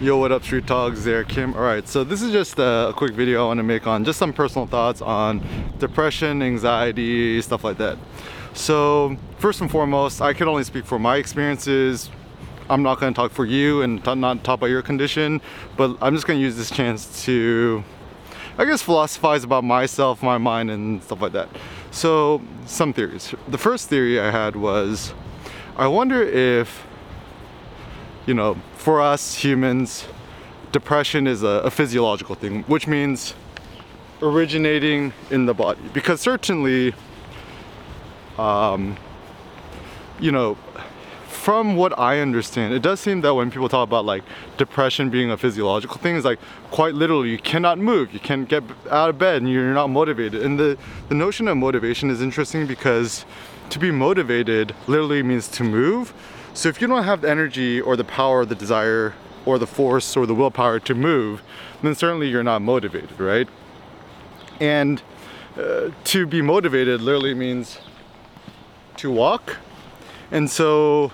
Yo, what up, Street Talks? Eric Kim. All right, so this is just a quick video I want to make on just some personal thoughts on depression, anxiety, stuff like that. So, first and foremost, I can only speak for my experiences. I'm not going to talk for you and not talk about your condition, but I'm just going to use this chance to, I guess, philosophize about myself, my mind, and stuff like that. So, some theories. The first theory I had was I wonder if, you know, for us humans, depression is a, a physiological thing, which means originating in the body. Because certainly, um, you know, from what I understand, it does seem that when people talk about like depression being a physiological thing, it's like quite literally you cannot move, you can't get out of bed, and you're not motivated. And the the notion of motivation is interesting because to be motivated literally means to move. So if you don't have the energy or the power, or the desire, or the force or the willpower to move, then certainly you're not motivated, right? And uh, to be motivated literally means to walk. And so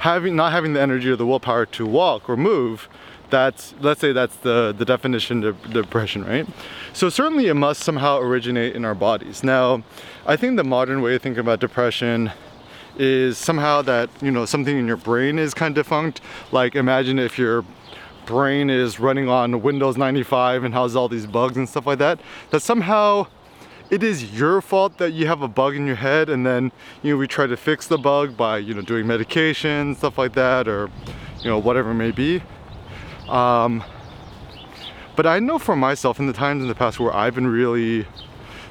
having not having the energy or the willpower to walk or move that's let's say that's the the definition of depression right? So certainly it must somehow originate in our bodies. Now i think the modern way of thinking about depression is somehow that you know something in your brain is kind of defunct. Like imagine if your brain is running on windows 95 and has all these bugs and stuff like that that somehow it is your fault that you have a bug in your head and then you know we try to fix the bug by you know doing medication stuff like that or you know whatever it may be. Um, but I know for myself in the times in the past where I've been really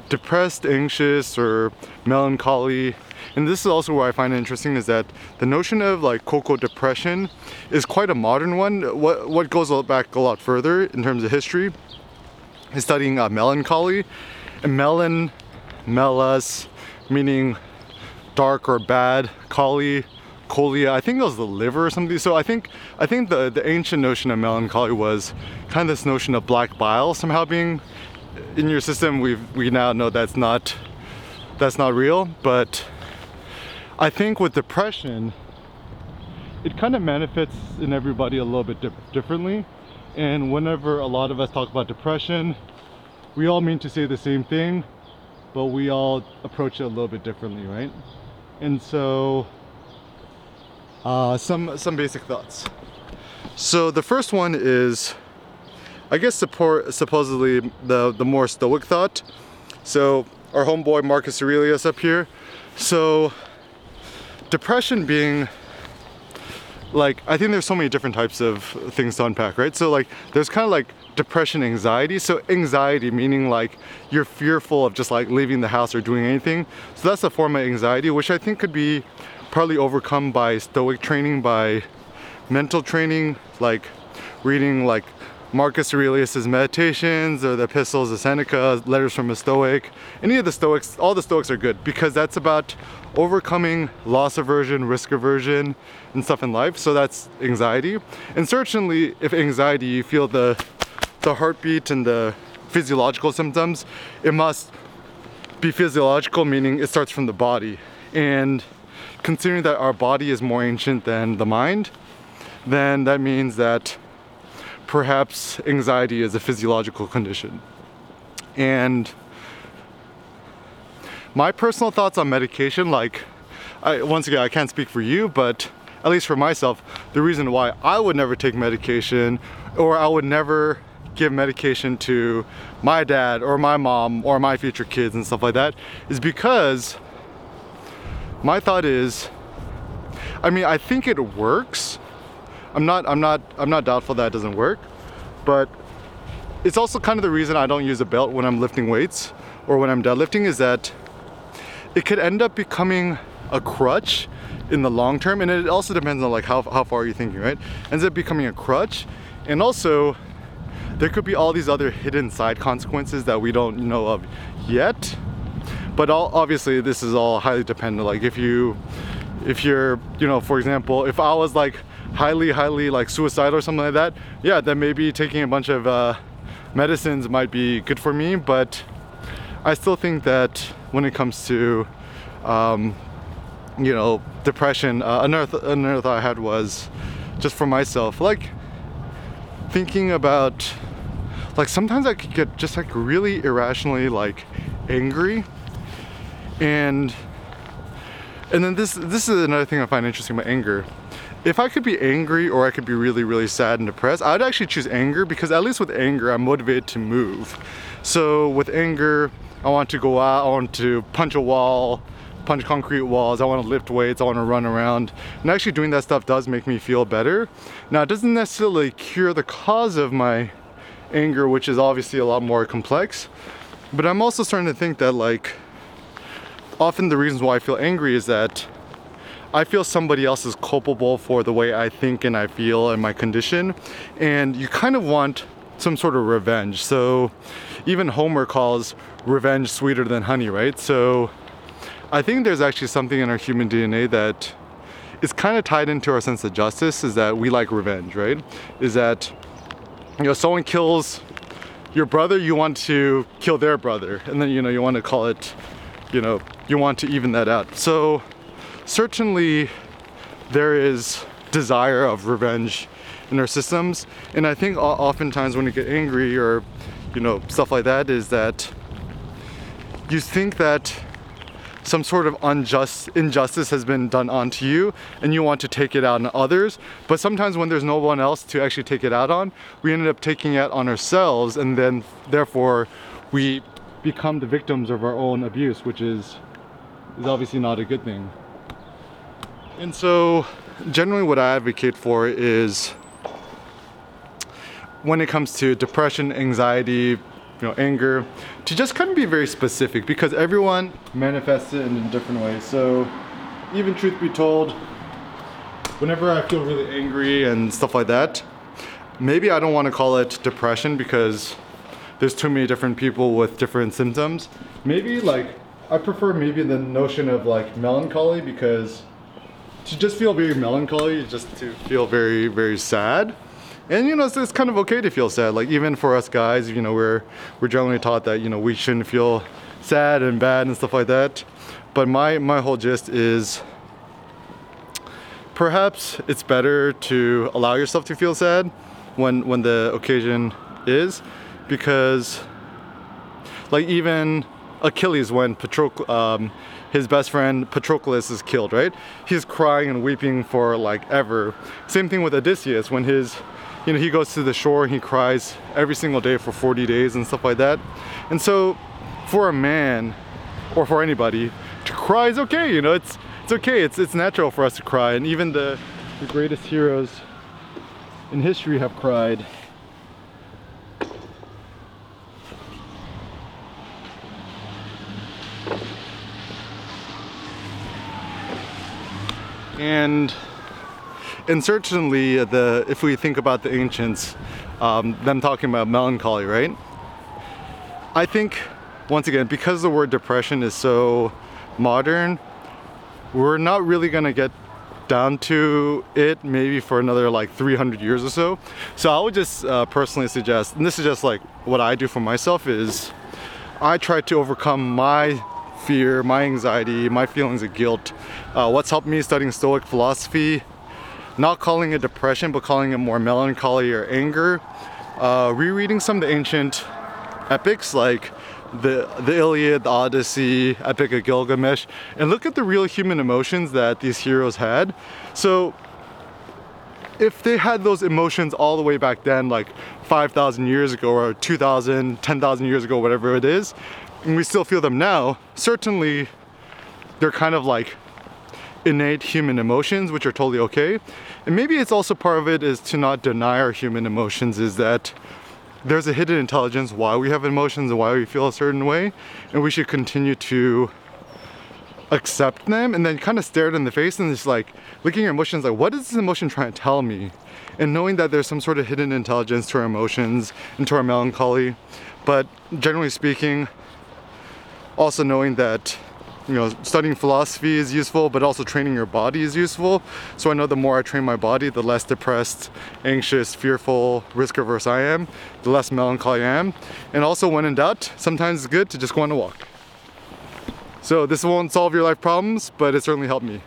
depressed anxious or melancholy and this is also where I find it interesting is that the notion of like cocoa depression is quite a modern one. What what goes back a lot further in terms of history is studying uh, melancholy melon, melas, meaning dark or bad, kali, cholia. I think it was the liver or something. So I think I think the the ancient notion of melancholy was kind of this notion of black bile somehow being in your system. We we now know that's not that's not real, but I think with depression, it kind of manifests in everybody a little bit di differently. And whenever a lot of us talk about depression, we all mean to say the same thing, but we all approach it a little bit differently, right? And so, uh, some some basic thoughts. So the first one is, I guess, support supposedly the the more stoic thought. So our homeboy Marcus Aurelius up here. So depression being like I think there's so many different types of things to unpack, right? So like there's kind of like depression anxiety. So anxiety meaning like you're fearful of just like leaving the house or doing anything. So that's a form of anxiety which i think could be partly overcome by stoic training by mental training like reading like Marcus Aurelius's meditations or the epistles of Seneca, letters from a Stoic, any of the Stoics, all the Stoics are good because that's about overcoming loss aversion, risk aversion, and stuff in life. So that's anxiety. And certainly, if anxiety, you feel the the heartbeat and the physiological symptoms, it must be physiological, meaning it starts from the body. And considering that our body is more ancient than the mind, then that means that perhaps anxiety is a physiological condition. And my personal thoughts on medication, like, I, once again, I can't speak for you, but at least for myself, the reason why I would never take medication or I would never give medication to my dad or my mom or my future kids and stuff like that is because my thought is I mean I think it works. I'm not I'm not I'm not doubtful that it doesn't work but it's also kind of the reason I don't use a belt when I'm lifting weights or when I'm deadlifting is that it could end up becoming a crutch in the long term and it also depends on like how, how far you're thinking right ends up becoming a crutch and also there could be all these other hidden side consequences that we don't know of yet. But all, obviously this is all highly dependent. Like if you, if you're, you know, for example, if I was like highly, highly like suicidal or something like that, yeah, then maybe taking a bunch of uh, medicines might be good for me. But I still think that when it comes to, um, you know, depression, uh, another, th another thought I had was just for myself, like thinking about like sometimes I could get just like really irrationally like angry and and then this this is another thing I find interesting about anger. If I could be angry or I could be really really sad and depressed, I'd actually choose anger because at least with anger I'm motivated to move. So with anger, I want to go out, I want to punch a wall, punch concrete walls, I want to lift weights, I want to run around. And actually doing that stuff does make me feel better. Now it doesn't necessarily cure the cause of my anger, which is obviously a lot more complex. But I'm also starting to think that like often the reasons why I feel angry is that I feel somebody else is culpable for the way I think and I feel and my condition. And you kind of want some sort of revenge. So even Homer calls revenge sweeter than honey, right? So I think there's actually something in our human DNA that is kind of tied into our sense of justice is that we like revenge, right? Is that you know someone kills your brother, you want to kill their brother, and then you know you want to call it, you know, you want to even that out. So certainly there is desire of revenge in our systems, and I think oftentimes when you get angry or you know stuff like that is that you think that some sort of unjust injustice has been done onto you and you want to take it out on others. But sometimes when there's no one else to actually take it out on we ended up taking it on ourselves and then therefore we become the victims of our own abuse which is is obviously not a good thing. And so generally what I advocate for is when it comes to depression anxiety you know, anger, to just kind of be very specific because everyone manifests it in a different way. So even truth be told, whenever I feel really angry and stuff like that, maybe I don't want to call it depression because there's too many different people with different symptoms. Maybe like I prefer maybe the notion of like melancholy because to just feel very melancholy, just to feel very very sad and you know it's, it's, kind of okay to feel sad like even for us guys you know we're we're generally taught that you know we shouldn't feel sad and bad and stuff like that but my my whole gist is perhaps it's better to allow yourself to feel sad when when the occasion is because like even Achilles when Patroc um, his best friend Patroclus is killed, right? He's crying and weeping for like ever. Same thing with Odysseus when his you know, he goes to the shore and he cries every single day for 40 days and stuff like that. And so for a man or for anybody to cry is okay, you know, it's it's okay. It's it's natural for us to cry and even the the greatest heroes in history have cried. And and certainly the if we think about the ancients, um, them talking about melancholy, right? I think once again because the word depression is so modern, we're not really gonna get down to it maybe for another like 300 years or so. So I would just uh, personally suggest, and this is just like what I do for myself is I try to overcome my fear, my anxiety, my feelings of guilt. Uh, what's helped me studying Stoic philosophy not calling it depression, but calling it more melancholy or anger. Uh, rereading some of the ancient epics like the, the Iliad, the Odyssey, Epic of Gilgamesh, and look at the real human emotions that these heroes had. So if they had those emotions all the way back then, like 5,000 years ago or 2,000, 10,000 years ago, whatever it is, and we still feel them now, certainly they're kind of like innate human emotions, which are totally okay. And maybe it's also part of it is to not deny our human emotions is that there's a hidden intelligence why we have emotions and why we feel a certain way. And we should continue to accept them and then kind of stare it in the face and just like looking at emotions like what is this emotion trying to tell me and knowing that there's some sort of hidden intelligence to our emotions and to our melancholy but generally speaking also knowing that you know, studying philosophy is useful, but also training your body is useful. So I know the more I train my body, the less depressed, anxious, fearful, risk averse I am, the less melancholy I am. And also when in doubt, sometimes it's good to just go on a walk. So this won't solve your life problems, but it certainly helped me.